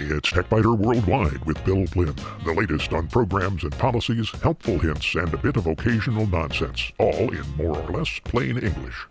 It's TechByter Worldwide with Bill Blinn. The latest on programs and policies, helpful hints, and a bit of occasional nonsense, all in more or less plain English.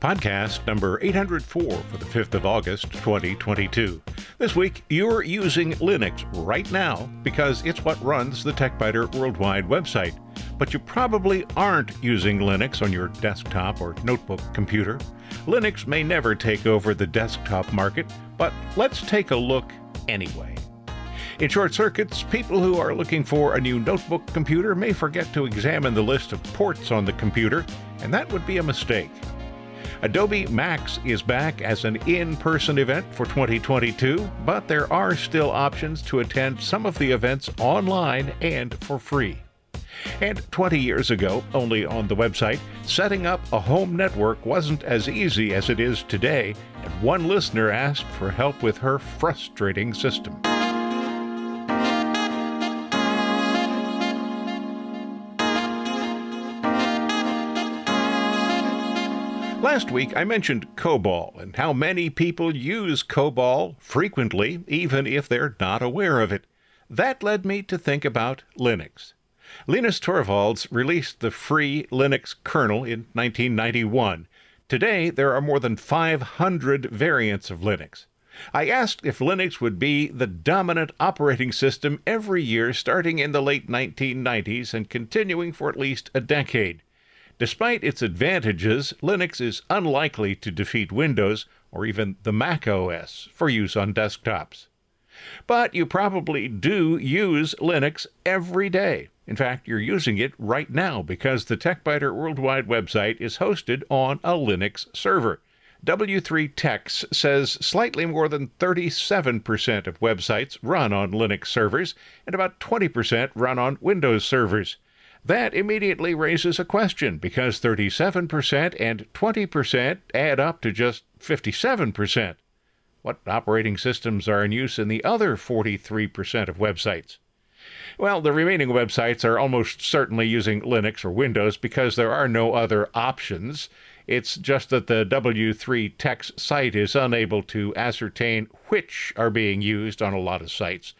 Podcast number 804 for the 5th of August, 2022. This week, you're using Linux right now because it's what runs the TechByter Worldwide website. But you probably aren't using Linux on your desktop or notebook computer. Linux may never take over the desktop market, but let's take a look anyway. In short circuits, people who are looking for a new notebook computer may forget to examine the list of ports on the computer, and that would be a mistake. Adobe Max is back as an in person event for 2022, but there are still options to attend some of the events online and for free. And 20 years ago, only on the website, setting up a home network wasn't as easy as it is today, and one listener asked for help with her frustrating system. Last week I mentioned COBOL and how many people use COBOL frequently, even if they're not aware of it. That led me to think about Linux. Linus Torvalds released the free Linux kernel in 1991. Today, there are more than 500 variants of Linux. I asked if Linux would be the dominant operating system every year starting in the late 1990s and continuing for at least a decade. Despite its advantages, Linux is unlikely to defeat Windows or even the Mac OS for use on desktops. But you probably do use Linux every day. In fact, you're using it right now because the TechByter Worldwide website is hosted on a Linux server. W3Techs says slightly more than 37% of websites run on Linux servers and about 20% run on Windows servers. That immediately raises a question because 37% and 20% add up to just 57%. What operating systems are in use in the other 43% of websites? Well, the remaining websites are almost certainly using Linux or Windows because there are no other options. It's just that the W3 Techs site is unable to ascertain which are being used on a lot of sites.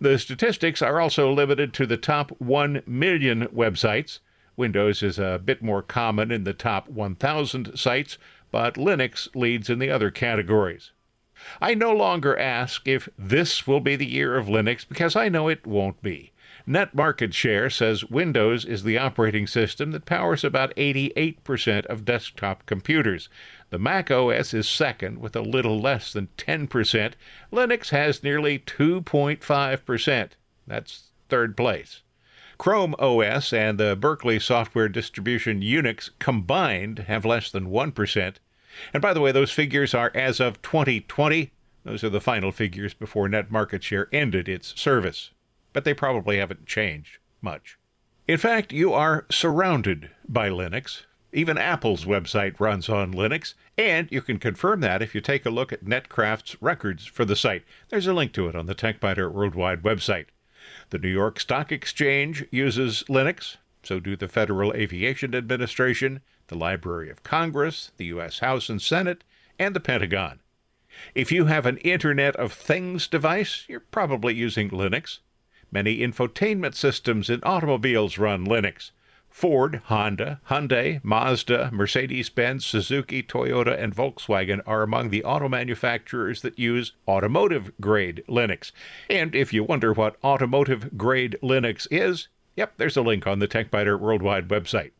The statistics are also limited to the top 1 million websites. Windows is a bit more common in the top 1,000 sites, but Linux leads in the other categories. I no longer ask if this will be the year of Linux because I know it won't be. Net Market Share says Windows is the operating system that powers about 88% of desktop computers. The Mac OS is second with a little less than 10%. Linux has nearly 2.5%. That's third place. Chrome OS and the Berkeley software distribution Unix combined have less than 1%. And by the way, those figures are as of 2020. Those are the final figures before net market share ended its service. But they probably haven't changed much. In fact, you are surrounded by Linux. Even Apple's website runs on Linux, and you can confirm that if you take a look at Netcraft's records for the site. There's a link to it on the TechByter Worldwide website. The New York Stock Exchange uses Linux, so do the Federal Aviation Administration, the Library of Congress, the U.S. House and Senate, and the Pentagon. If you have an Internet of Things device, you're probably using Linux. Many infotainment systems in automobiles run Linux. Ford, Honda, Hyundai, Mazda, Mercedes Benz, Suzuki, Toyota, and Volkswagen are among the auto manufacturers that use automotive grade Linux. And if you wonder what automotive grade Linux is, yep, there's a link on the TechByter Worldwide website.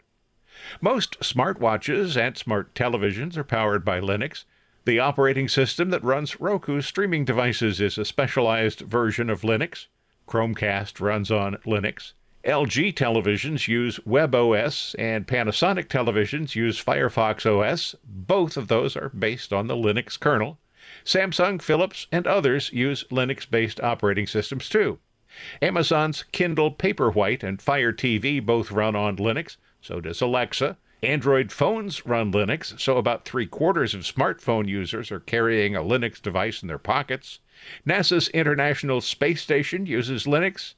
Most smartwatches and smart televisions are powered by Linux. The operating system that runs Roku streaming devices is a specialized version of Linux. Chromecast runs on Linux. LG televisions use WebOS and Panasonic televisions use Firefox OS. Both of those are based on the Linux kernel. Samsung, Philips, and others use Linux based operating systems too. Amazon's Kindle Paperwhite and Fire TV both run on Linux, so does Alexa. Android phones run Linux, so about three quarters of smartphone users are carrying a Linux device in their pockets. NASA's International Space Station uses Linux.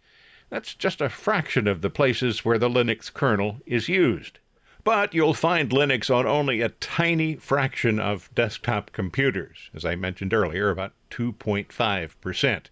That's just a fraction of the places where the Linux kernel is used. But you'll find Linux on only a tiny fraction of desktop computers, as I mentioned earlier, about 2.5%.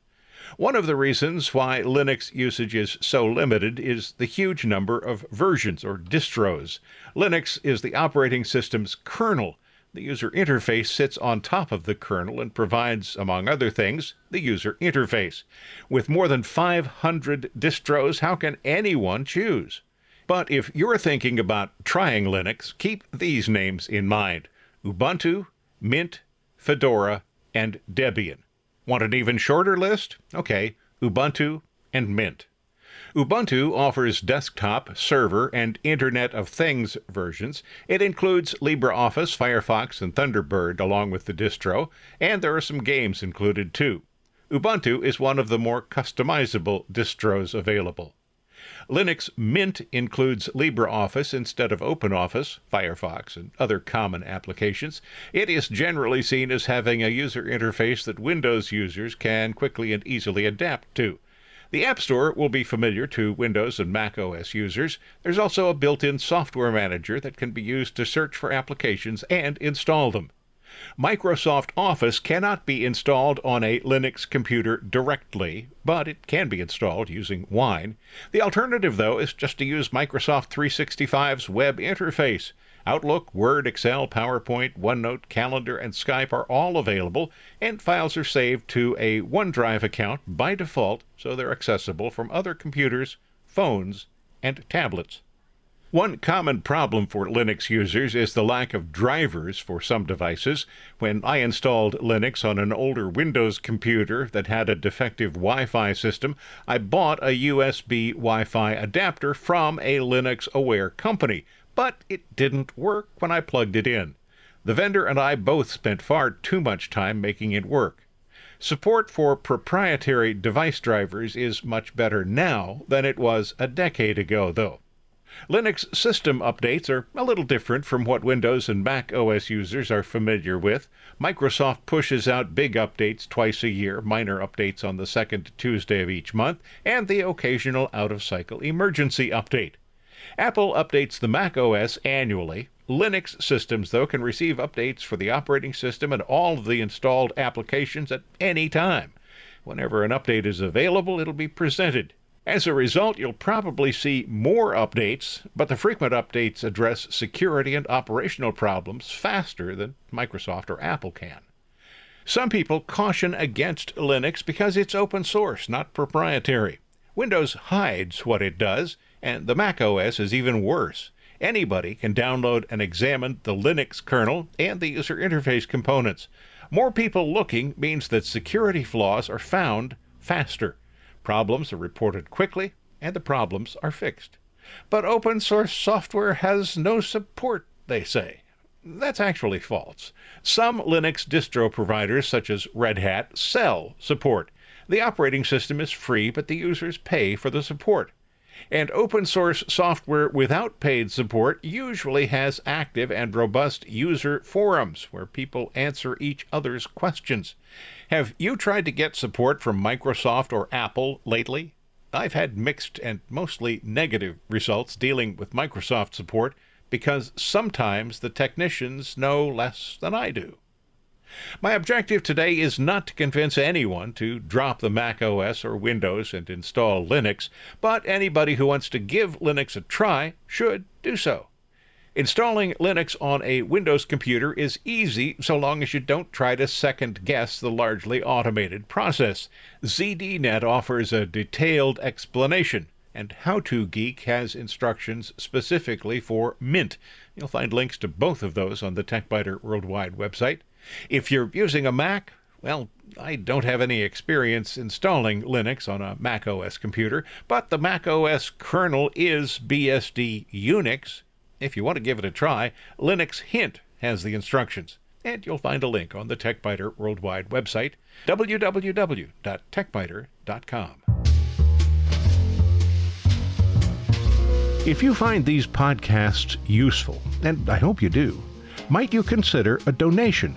One of the reasons why Linux usage is so limited is the huge number of versions or distros. Linux is the operating system's kernel. The user interface sits on top of the kernel and provides, among other things, the user interface. With more than 500 distros, how can anyone choose? But if you're thinking about trying Linux, keep these names in mind Ubuntu, Mint, Fedora, and Debian. Want an even shorter list? Okay, Ubuntu and Mint. Ubuntu offers desktop, server, and Internet of Things versions. It includes LibreOffice, Firefox, and Thunderbird along with the distro, and there are some games included too. Ubuntu is one of the more customizable distros available. Linux Mint includes LibreOffice instead of OpenOffice, Firefox, and other common applications. It is generally seen as having a user interface that Windows users can quickly and easily adapt to. The App Store will be familiar to Windows and Mac OS users. There's also a built in software manager that can be used to search for applications and install them. Microsoft Office cannot be installed on a Linux computer directly, but it can be installed using Wine. The alternative, though, is just to use Microsoft 365's web interface. Outlook, Word, Excel, PowerPoint, OneNote, Calendar, and Skype are all available, and files are saved to a OneDrive account by default so they're accessible from other computers, phones, and tablets. One common problem for Linux users is the lack of drivers for some devices. When I installed Linux on an older Windows computer that had a defective Wi Fi system, I bought a USB Wi Fi adapter from a Linux aware company, but it didn't work when I plugged it in. The vendor and I both spent far too much time making it work. Support for proprietary device drivers is much better now than it was a decade ago, though. Linux system updates are a little different from what Windows and Mac OS users are familiar with. Microsoft pushes out big updates twice a year, minor updates on the second Tuesday of each month, and the occasional out of cycle emergency update. Apple updates the Mac OS annually. Linux systems, though, can receive updates for the operating system and all of the installed applications at any time. Whenever an update is available, it'll be presented. As a result, you'll probably see more updates, but the frequent updates address security and operational problems faster than Microsoft or Apple can. Some people caution against Linux because it's open source, not proprietary. Windows hides what it does, and the Mac OS is even worse. Anybody can download and examine the Linux kernel and the user interface components. More people looking means that security flaws are found faster. Problems are reported quickly, and the problems are fixed. But open source software has no support, they say. That's actually false. Some Linux distro providers, such as Red Hat, sell support. The operating system is free, but the users pay for the support. And open source software without paid support usually has active and robust user forums where people answer each other's questions. Have you tried to get support from Microsoft or Apple lately? I've had mixed and mostly negative results dealing with Microsoft support because sometimes the technicians know less than I do. My objective today is not to convince anyone to drop the Mac OS or Windows and install Linux, but anybody who wants to give Linux a try should do so. Installing Linux on a Windows computer is easy so long as you don't try to second guess the largely automated process. ZDNet offers a detailed explanation, and How To Geek has instructions specifically for Mint. You'll find links to both of those on the TechByter Worldwide website. If you're using a Mac, well, I don't have any experience installing Linux on a Mac OS computer, but the Mac OS kernel is BSD Unix. If you want to give it a try, Linux Hint has the instructions, and you'll find a link on the TechByter Worldwide website, www.techbyter.com. If you find these podcasts useful, and I hope you do, might you consider a donation?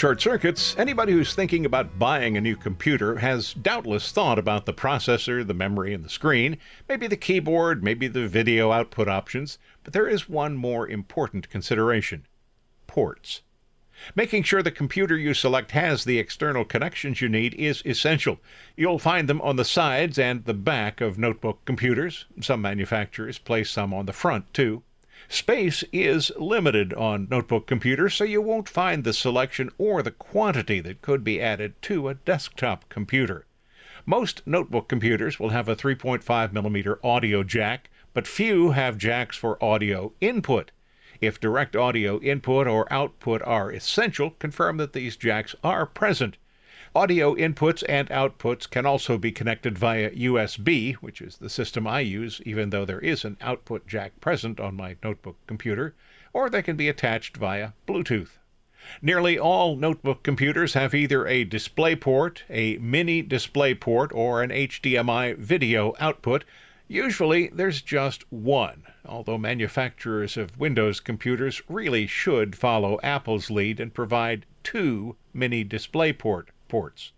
Short circuits, anybody who's thinking about buying a new computer has doubtless thought about the processor, the memory, and the screen, maybe the keyboard, maybe the video output options, but there is one more important consideration ports. Making sure the computer you select has the external connections you need is essential. You'll find them on the sides and the back of notebook computers. Some manufacturers place some on the front, too. Space is limited on notebook computers, so you won't find the selection or the quantity that could be added to a desktop computer. Most notebook computers will have a 3.5mm audio jack, but few have jacks for audio input. If direct audio input or output are essential, confirm that these jacks are present. Audio inputs and outputs can also be connected via USB, which is the system I use, even though there is an output jack present on my notebook computer, or they can be attached via Bluetooth. Nearly all notebook computers have either a DisplayPort, a mini DisplayPort, or an HDMI video output. Usually there's just one, although manufacturers of Windows computers really should follow Apple's lead and provide two mini DisplayPort ports.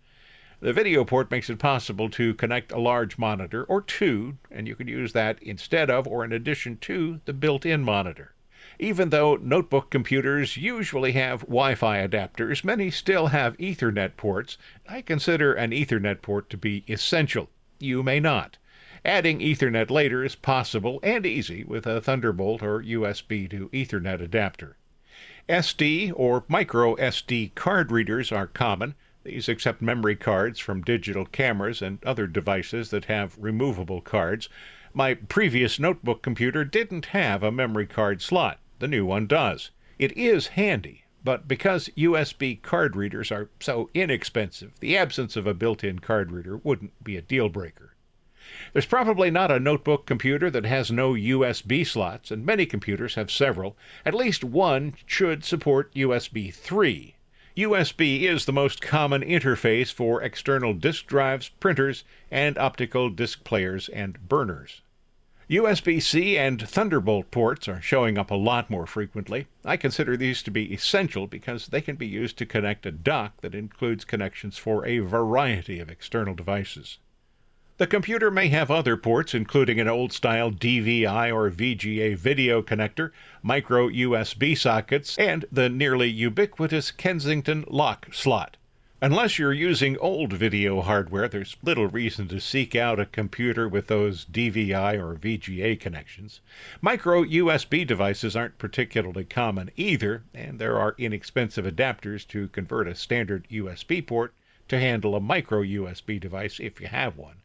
The video port makes it possible to connect a large monitor or two, and you can use that instead of or in addition to the built in monitor. Even though notebook computers usually have Wi Fi adapters, many still have Ethernet ports. I consider an Ethernet port to be essential. You may not. Adding Ethernet later is possible and easy with a Thunderbolt or USB to Ethernet adapter. SD or micro SD card readers are common. These accept memory cards from digital cameras and other devices that have removable cards. My previous notebook computer didn't have a memory card slot. The new one does. It is handy, but because USB card readers are so inexpensive, the absence of a built in card reader wouldn't be a deal breaker. There's probably not a notebook computer that has no USB slots, and many computers have several. At least one should support USB 3. USB is the most common interface for external disk drives, printers, and optical disc players and burners. USB C and Thunderbolt ports are showing up a lot more frequently. I consider these to be essential because they can be used to connect a dock that includes connections for a variety of external devices. The computer may have other ports, including an old style DVI or VGA video connector, micro USB sockets, and the nearly ubiquitous Kensington lock slot. Unless you're using old video hardware, there's little reason to seek out a computer with those DVI or VGA connections. Micro USB devices aren't particularly common either, and there are inexpensive adapters to convert a standard USB port to handle a micro USB device if you have one.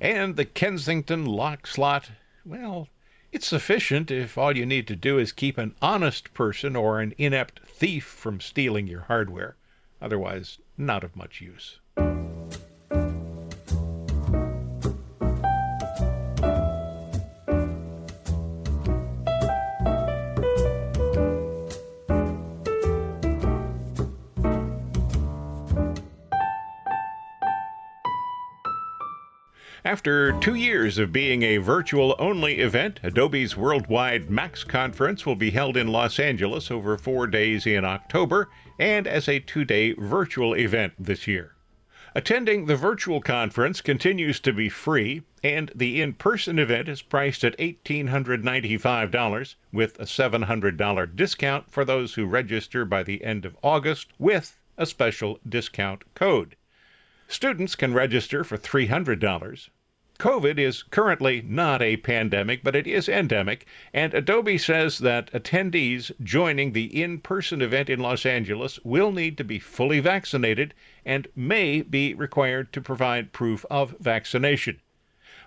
And the Kensington lock slot, well, it's sufficient if all you need to do is keep an honest person or an inept thief from stealing your hardware. Otherwise, not of much use. After two years of being a virtual only event, Adobe's worldwide Max Conference will be held in Los Angeles over four days in October and as a two day virtual event this year. Attending the virtual conference continues to be free, and the in person event is priced at $1,895 with a $700 discount for those who register by the end of August with a special discount code. Students can register for $300. COVID is currently not a pandemic, but it is endemic, and Adobe says that attendees joining the in person event in Los Angeles will need to be fully vaccinated and may be required to provide proof of vaccination.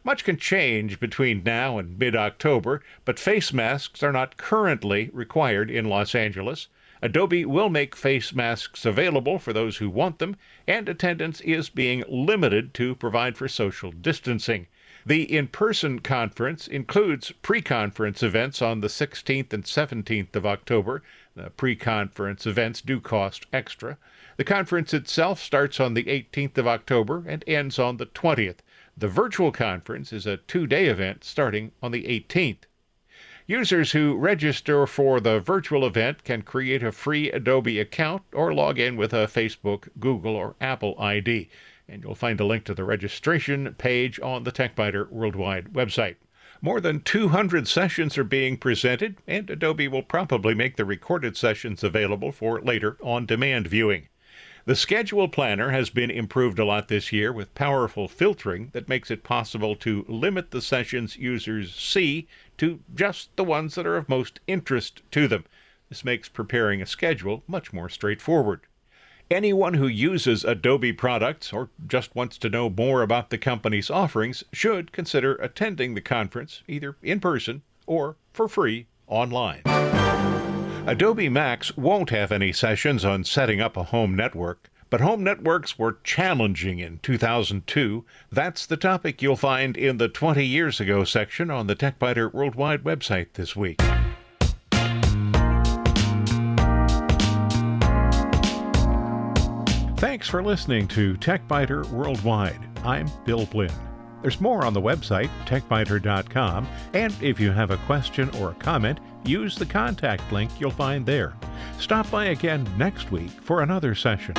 Much can change between now and mid October, but face masks are not currently required in Los Angeles. Adobe will make face masks available for those who want them, and attendance is being limited to provide for social distancing. The in person conference includes pre conference events on the 16th and 17th of October. The pre conference events do cost extra. The conference itself starts on the 18th of October and ends on the 20th. The virtual conference is a two day event starting on the 18th. Users who register for the virtual event can create a free Adobe account or log in with a Facebook, Google, or Apple ID. And you'll find a link to the registration page on the TechByter Worldwide website. More than 200 sessions are being presented, and Adobe will probably make the recorded sessions available for later on demand viewing. The schedule planner has been improved a lot this year with powerful filtering that makes it possible to limit the sessions users see to just the ones that are of most interest to them. This makes preparing a schedule much more straightforward. Anyone who uses Adobe products or just wants to know more about the company's offerings should consider attending the conference either in person or for free online. Adobe Max won't have any sessions on setting up a home network, but home networks were challenging in 2002. That's the topic you'll find in the 20 years ago section on the TechByter Worldwide website this week. Thanks for listening to TechBiter Worldwide. I'm Bill Blinn. There's more on the website, techbyter.com, and if you have a question or a comment, use the contact link you'll find there. Stop by again next week for another session.